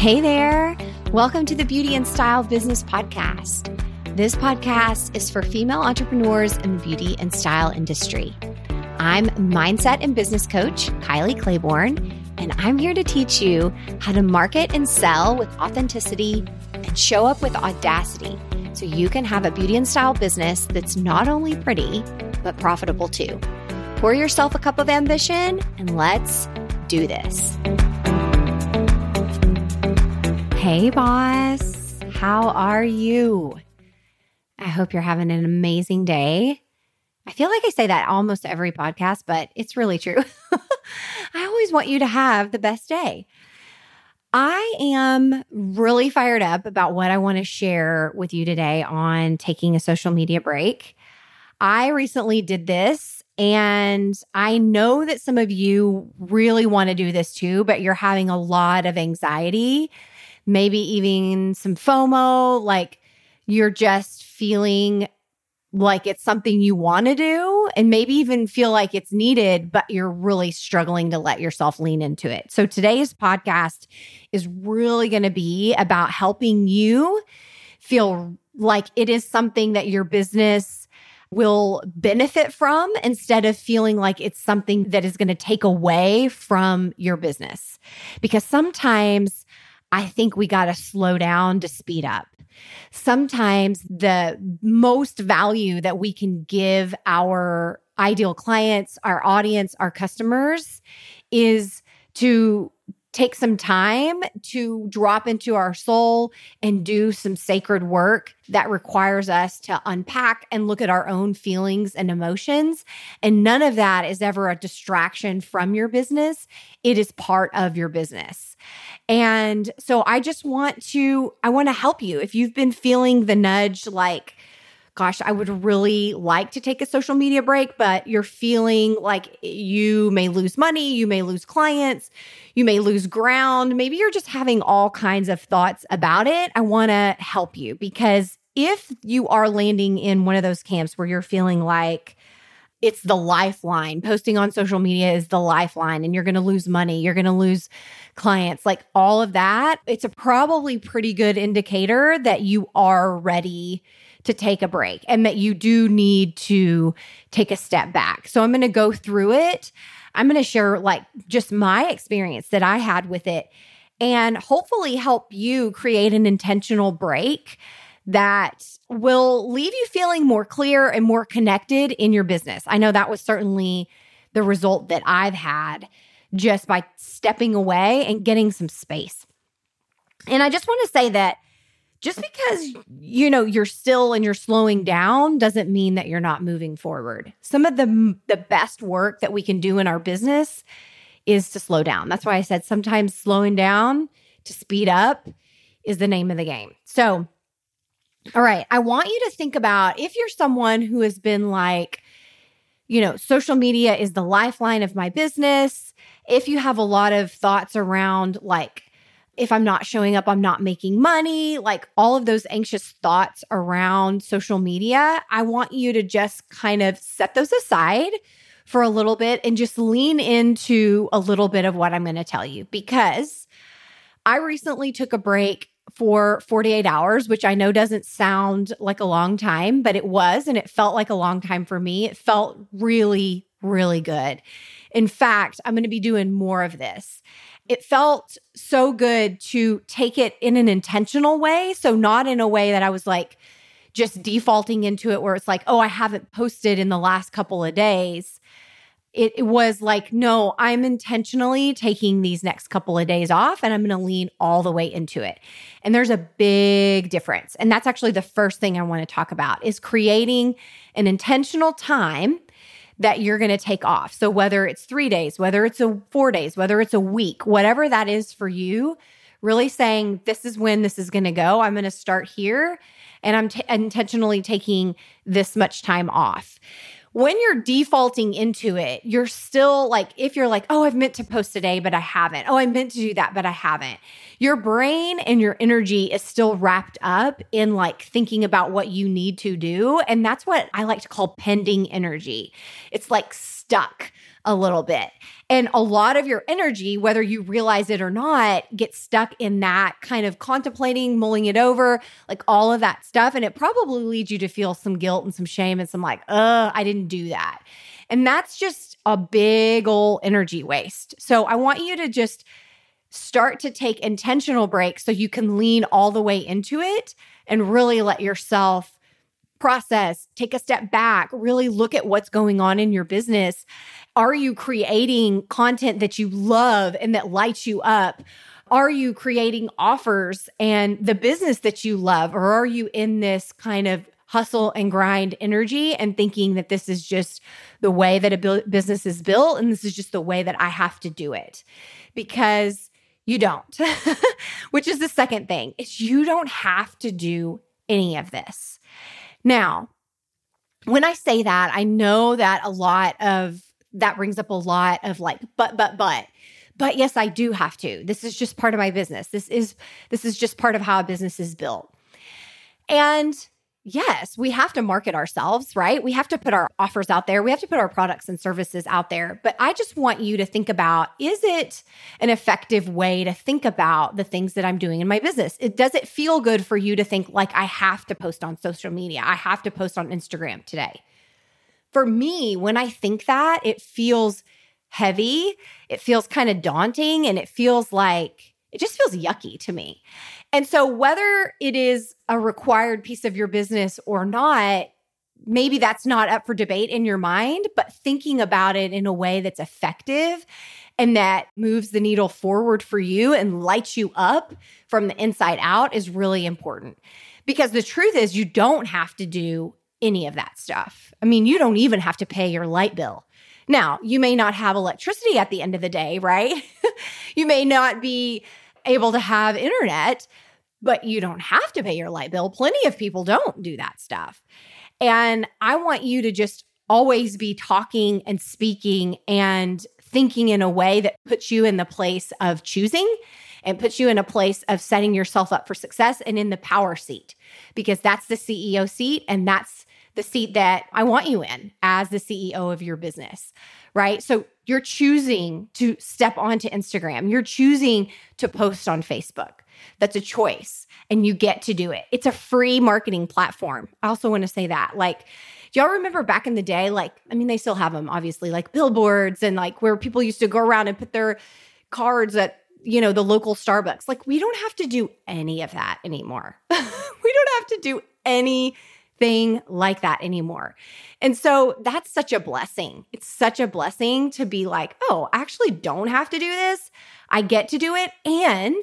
Hey there. Welcome to the Beauty and Style Business Podcast. This podcast is for female entrepreneurs in the beauty and style industry. I'm mindset and business coach Kylie Claiborne, and I'm here to teach you how to market and sell with authenticity and show up with audacity so you can have a beauty and style business that's not only pretty, but profitable too. Pour yourself a cup of ambition and let's do this. Hey, boss. How are you? I hope you're having an amazing day. I feel like I say that almost every podcast, but it's really true. I always want you to have the best day. I am really fired up about what I want to share with you today on taking a social media break. I recently did this and I know that some of you really want to do this too, but you're having a lot of anxiety maybe even some FOMO, like you're just feeling like it's something you want to do and maybe even feel like it's needed, but you're really struggling to let yourself lean into it. So today's podcast is really going to be about helping you feel like it is something that your business will benefit from instead of feeling like it's something that is going to take away from your business. Because sometimes I think we got to slow down to speed up. Sometimes the most value that we can give our ideal clients, our audience, our customers is to take some time to drop into our soul and do some sacred work that requires us to unpack and look at our own feelings and emotions. And none of that is ever a distraction from your business, it is part of your business. And so I just want to I want to help you if you've been feeling the nudge like gosh, I would really like to take a social media break, but you're feeling like you may lose money, you may lose clients, you may lose ground. Maybe you're just having all kinds of thoughts about it. I want to help you because if you are landing in one of those camps where you're feeling like, it's the lifeline. Posting on social media is the lifeline, and you're going to lose money. You're going to lose clients, like all of that. It's a probably pretty good indicator that you are ready to take a break and that you do need to take a step back. So I'm going to go through it. I'm going to share like just my experience that I had with it and hopefully help you create an intentional break that will leave you feeling more clear and more connected in your business. I know that was certainly the result that I've had just by stepping away and getting some space. And I just want to say that just because you know you're still and you're slowing down doesn't mean that you're not moving forward. Some of the the best work that we can do in our business is to slow down. That's why i said sometimes slowing down to speed up is the name of the game. So all right i want you to think about if you're someone who has been like you know social media is the lifeline of my business if you have a lot of thoughts around like if I'm not showing up, I'm not making money, like all of those anxious thoughts around social media, I want you to just kind of set those aside for a little bit and just lean into a little bit of what I'm going to tell you because I recently took a break for 48 hours, which I know doesn't sound like a long time, but it was. And it felt like a long time for me. It felt really, really good. In fact, I'm going to be doing more of this it felt so good to take it in an intentional way. So, not in a way that I was like just defaulting into it where it's like, oh, I haven't posted in the last couple of days. It, it was like, no, I'm intentionally taking these next couple of days off and I'm going to lean all the way into it. And there's a big difference. And that's actually the first thing I want to talk about is creating an intentional time that you're going to take off. So whether it's three days, whether it's a four days, whether it's a week, whatever that is for you, really saying, this is when this is going to go. I'm going to start here and I'm t- intentionally taking this much time off when you're defaulting into it, you're still like, if you're like, oh, I've meant to post today, but I haven't. Oh, I meant to do that, but I haven't. Your brain and your energy is still wrapped up in like thinking about what you need to do. And that's what I like to call pending energy. It's like stuck a little bit. And a lot of your energy, whether you realize it or not, gets stuck in that kind of contemplating, mulling it over, like all of that stuff. And it probably leads you to feel some guilt and some shame and some like, uh, I didn't do that. And that's just a big old energy waste. So I want you to just start to take intentional breaks so you can lean all the way into it and really let yourself process, take a step back, really look at what's going on in your business. Are you creating content that you love and that lights you up? Are you creating offers and the business that you love? Or are you in this kind of hustle and grind energy and thinking that this is just the way that a business is built and this is just the way that I have to do it? Because you don't, which is the second thing is you don't have to do any of this. Now, when I say that, I know that a lot of that brings up a lot of like, but, but, but. But yes, I do have to. This is just part of my business. This is this is just part of how a business is built. And yes, we have to market ourselves, right? We have to put our offers out there. We have to put our products and services out there. But I just want you to think about is it an effective way to think about the things that I'm doing in my business? It does it feel good for you to think like I have to post on social media? I have to post on Instagram today. For me, when I think that, it feels heavy. It feels kind of daunting and it feels like it just feels yucky to me. And so, whether it is a required piece of your business or not, maybe that's not up for debate in your mind, but thinking about it in a way that's effective and that moves the needle forward for you and lights you up from the inside out is really important. Because the truth is, you don't have to do any of that stuff. I mean, you don't even have to pay your light bill. Now, you may not have electricity at the end of the day, right? you may not be able to have internet, but you don't have to pay your light bill. Plenty of people don't do that stuff. And I want you to just always be talking and speaking and thinking in a way that puts you in the place of choosing and puts you in a place of setting yourself up for success and in the power seat because that's the CEO seat and that's the seat that I want you in as the CEO of your business, right? So you're choosing to step onto Instagram, you're choosing to post on Facebook. That's a choice and you get to do it. It's a free marketing platform. I also want to say that. Like, do y'all remember back in the day? Like, I mean, they still have them, obviously, like billboards and like where people used to go around and put their cards at, you know, the local Starbucks. Like, we don't have to do any of that anymore. we don't have to do any thing like that anymore. And so that's such a blessing. It's such a blessing to be like, oh, I actually don't have to do this. I get to do it. And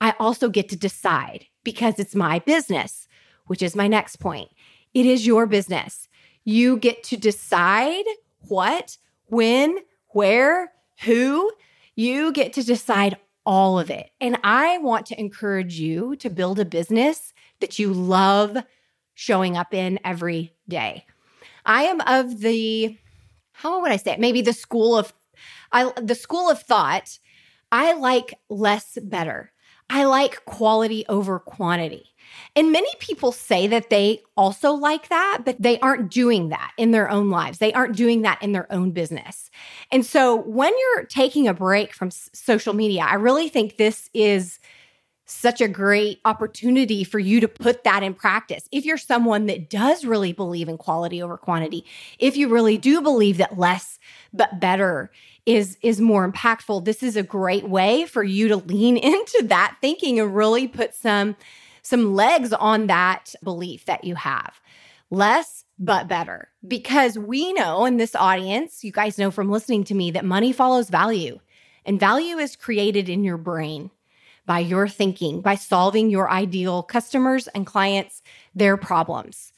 I also get to decide because it's my business, which is my next point. It is your business. You get to decide what, when, where, who. You get to decide all of it. And I want to encourage you to build a business that you love showing up in every day. I am of the how would I say it? Maybe the school of I the school of thought. I like less better. I like quality over quantity. And many people say that they also like that, but they aren't doing that in their own lives. They aren't doing that in their own business. And so when you're taking a break from social media, I really think this is such a great opportunity for you to put that in practice. If you're someone that does really believe in quality over quantity, if you really do believe that less but better is is more impactful, this is a great way for you to lean into that thinking and really put some some legs on that belief that you have. Less but better. Because we know in this audience, you guys know from listening to me that money follows value. And value is created in your brain by your thinking, by solving your ideal customers and clients their problems.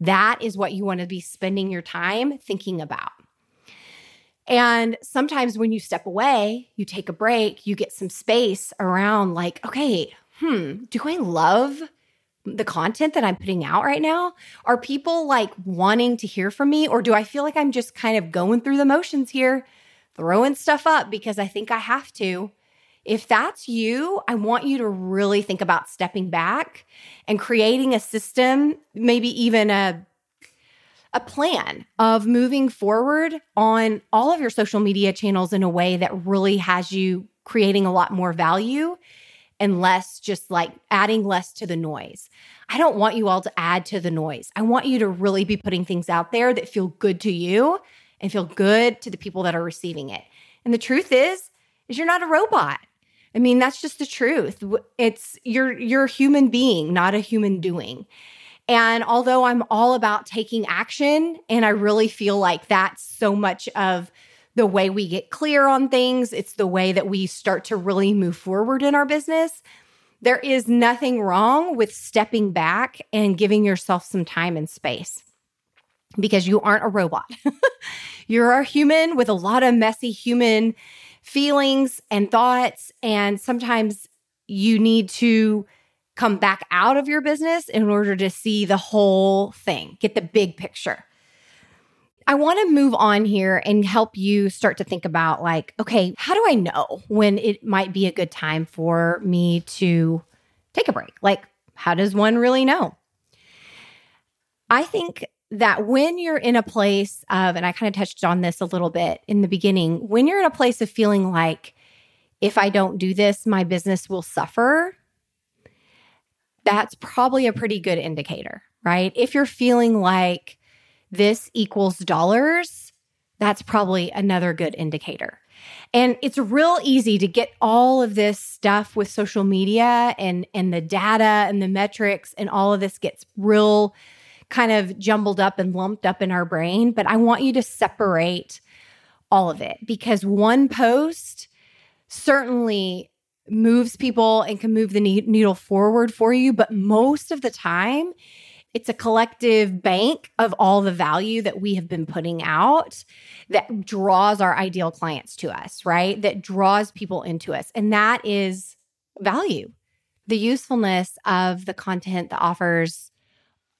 That is what you want to be spending your time thinking about. And sometimes when you step away, you take a break, you get some space around, like, okay, hmm, do I love the content that I'm putting out right now? Are people like wanting to hear from me? Or do I feel like I'm just kind of going through the motions here, throwing stuff up because I think I have to? If that's you, I want you to really think about stepping back and creating a system, maybe even a a plan of moving forward on all of your social media channels in a way that really has you creating a lot more value and less just like adding less to the noise. I don't want you all to add to the noise. I want you to really be putting things out there that feel good to you and feel good to the people that are receiving it. And the truth is is you're not a robot. I mean, that's just the truth. It's you're you're a human being, not a human doing. And although I'm all about taking action and I really feel like that's so much of the way we get clear on things, it's the way that we start to really move forward in our business. There is nothing wrong with stepping back and giving yourself some time and space because you aren't a robot. You're a human with a lot of messy human feelings and thoughts. And sometimes you need to come back out of your business in order to see the whole thing, get the big picture. I want to move on here and help you start to think about like, okay, how do I know when it might be a good time for me to take a break? Like, how does one really know? I think that when you're in a place of, and I kind of touched on this a little bit in the beginning, when you're in a place of feeling like, if I don't do this, my business will suffer, that's probably a pretty good indicator, right? If you're feeling like this equals dollars, that's probably another good indicator. And it's real easy to get all of this stuff with social media and and the data and the metrics and all of this gets real kind of jumbled up and lumped up in our brain, but I want you to separate all of it because one post certainly moves people and can move the needle forward for you, but most of the time, it's a collective bank of all the value that we have been putting out that draws our ideal clients to us, right? That draws people into us. And that is value. The usefulness of the content, the offers,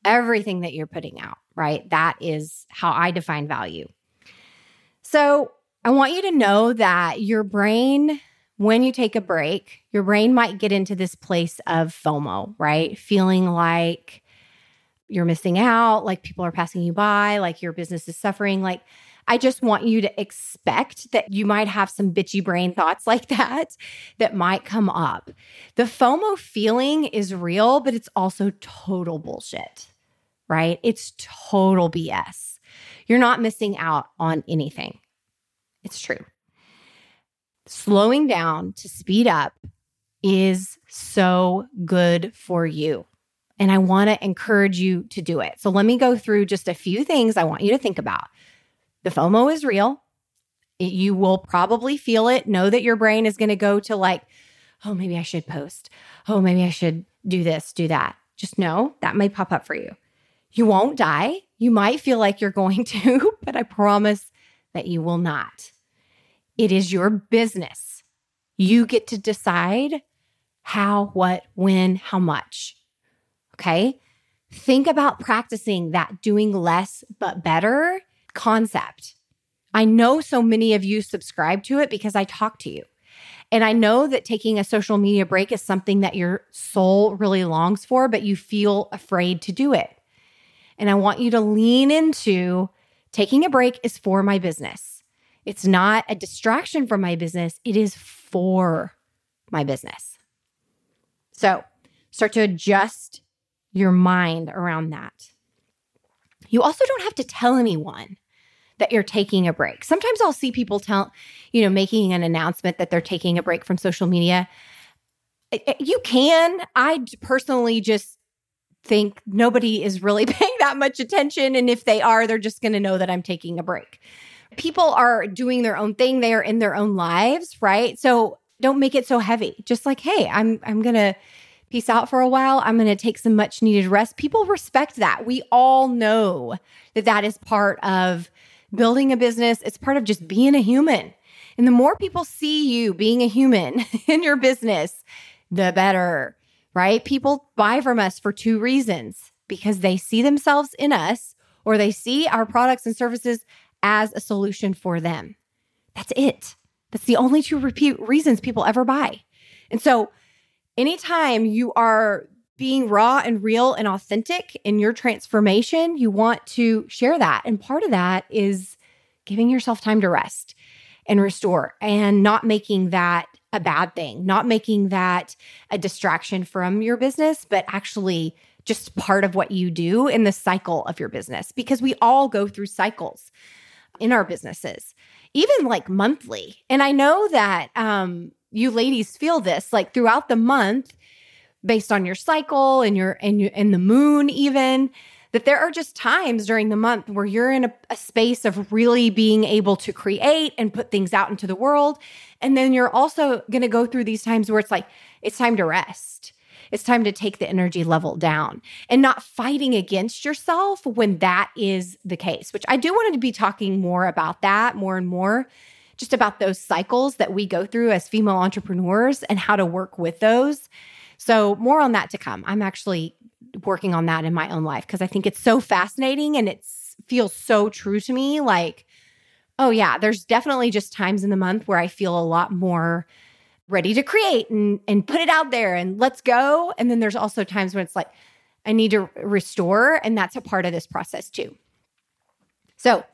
everything that you're putting out, right? That is how I define value. So I want you to know that your brain, when you take a break, your brain might get into this place of FOMO, right? Feeling like you're missing out, like people are passing you by, like your business is suffering. Like, I just want you to expect that you might have some bitchy brain thoughts like that that might come up. The FOMO feeling is real, but it's also total bullshit right? It's total BS. You're not missing out on anything. It's true. Slowing down to speed up is so good for you. And I want to encourage you to do it. So let me go through just a few things I want you to think about. The FOMO is real. It, you will probably feel it. Know that your brain is going to go to like, oh, maybe I should post. Oh, maybe I should do this, do that. Just know that may pop up for you. You won't die. You might feel like you're going to, but I promise that you will not. It is your business. You get to decide how, what, when, how much. Okay. Think about practicing that doing less but better concept. I know so many of you subscribe to it because I talk to you. And I know that taking a social media break is something that your soul really longs for, but you feel afraid to do it. And I want you to lean into taking a break is for my business. It's not a distraction from my business, it is for my business. So start to adjust your mind around that. You also don't have to tell anyone that you're taking a break. Sometimes I'll see people tell, you know, making an announcement that they're taking a break from social media. You can. I personally just think nobody is really paying that much attention. And if they are, they're just going to know that I'm taking a break. People are doing their own thing. They are in their own lives, right? So don't make it so heavy. Just like, hey, I'm I'm going to peace out for a while. I'm going to take some much needed rest. People respect that. We all know that that is part of building a business. It's part of just being a human. And the more people see you being a human in your business, the better right? People buy from us for two reasons because they see themselves in us or they see our products and services as a solution for them. That's it. That's the only two repeat reasons people ever buy. And so, anytime you are being raw and real and authentic in your transformation, you want to share that. And part of that is giving yourself time to rest and restore and not making that a bad thing, not making that a distraction from your business, but actually just part of what you do in the cycle of your business because we all go through cycles in our businesses, even like monthly. And I know that um, you ladies feel this like throughout the month based on your cycle and your and your and the moon even that there are just times during the month where you're in a, a, space of really being able to create and put things out into the world. And then you're also going to go through these times where it's like, it's time to rest. It's time to take the energy level down and not fighting against yourself when that is the case, which I do want to be talking more about that more and more, just about those cycles that we go through as female entrepreneurs and how to work with those. So, more on that to come. I'm actually working on that in my own life because I think it's so fascinating and it feels so true to me. Like, oh, yeah, there's definitely just times in the month where I feel a lot more ready to create and, and put it out there and let's go. And then there's also times when it's like, I need to restore. And that's a part of this process too. So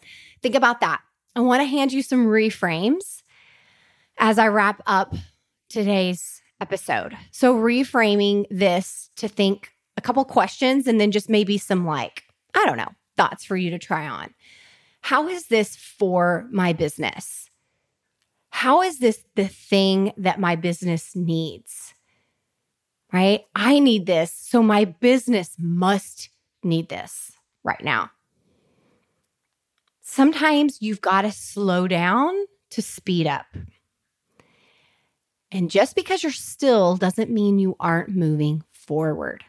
think about that. I want to hand you some reframes as I wrap up today's episode. So, reframing this to think a couple questions and then just maybe some like, I don't know, thoughts for you to try on. How is this for my business? How is this the thing that my business needs? Right? I need this. So my business must need this right now. Sometimes you've got to slow down to speed up. And just because you're still doesn't mean you aren't moving forward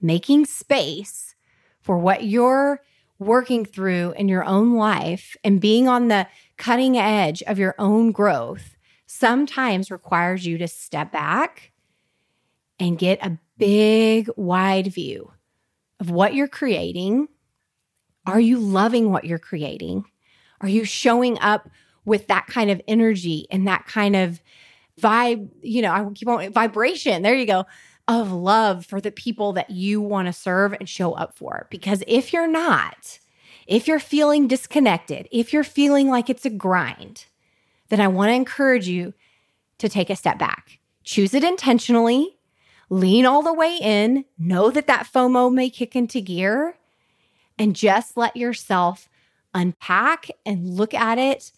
making space for what you're working through in your own life and being on the cutting edge of your own growth sometimes requires you to step back and get a big, wide view of what you're creating. Are you loving what you're creating? Are you showing up with that kind of energy and that kind of vibe? You know, I keep on vibration. There you go of love for the people that you want to serve and show up for. Because if you're not, if you're feeling disconnected, if you're feeling like it's a grind, then I want to encourage you to take a step back. Choose it intentionally, lean all the way in, know that that FOMO may kick into gear, and just let yourself unpack and look at it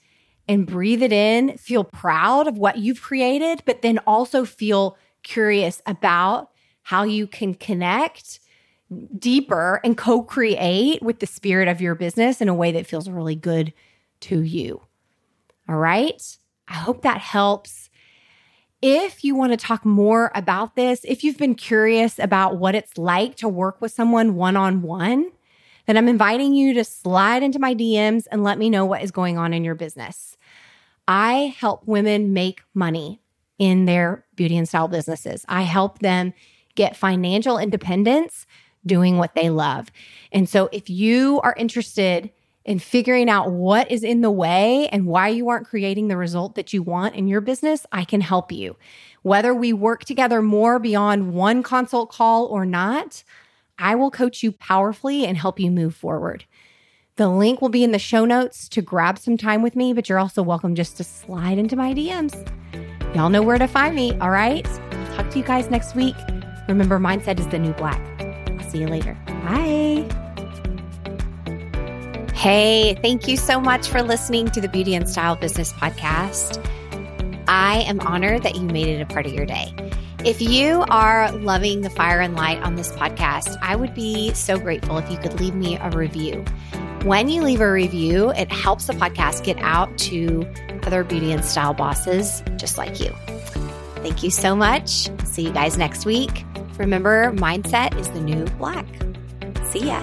and breathe it in. Feel proud of what you've created, but then also feel curious about how you can connect deeper and co create with the spirit of your business in a way that feels really good to you. All right. I hope that helps. If you want to talk more about this, if you've been curious about what it's like to work with someone one on one, then I'm inviting you to slide into my DMs and let me know what is going on in your business. I help women make money in their beauty and style businesses. I help them get financial independence doing what they love. And so if you are interested in figuring out what is in the way and why you aren't creating the result that you want in your business, I can help you. Whether we work together more beyond one consult call or not, I will coach you powerfully and help you move forward. The link will be in the show notes to grab some time with me, but you're also welcome just to slide into my DMs. Y'all know where to find me, all right? Talk to you guys next week. Remember, mindset is the new black. I'll see you later. Bye. Hey, thank you so much for listening to the Beauty and Style Business Podcast. I am honored that you made it a part of your day. If you are loving the fire and light on this podcast, I would be so grateful if you could leave me a review. When you leave a review, it helps the podcast get out to other beauty and style bosses just like you. Thank you so much. See you guys next week. Remember, mindset is the new black. See ya.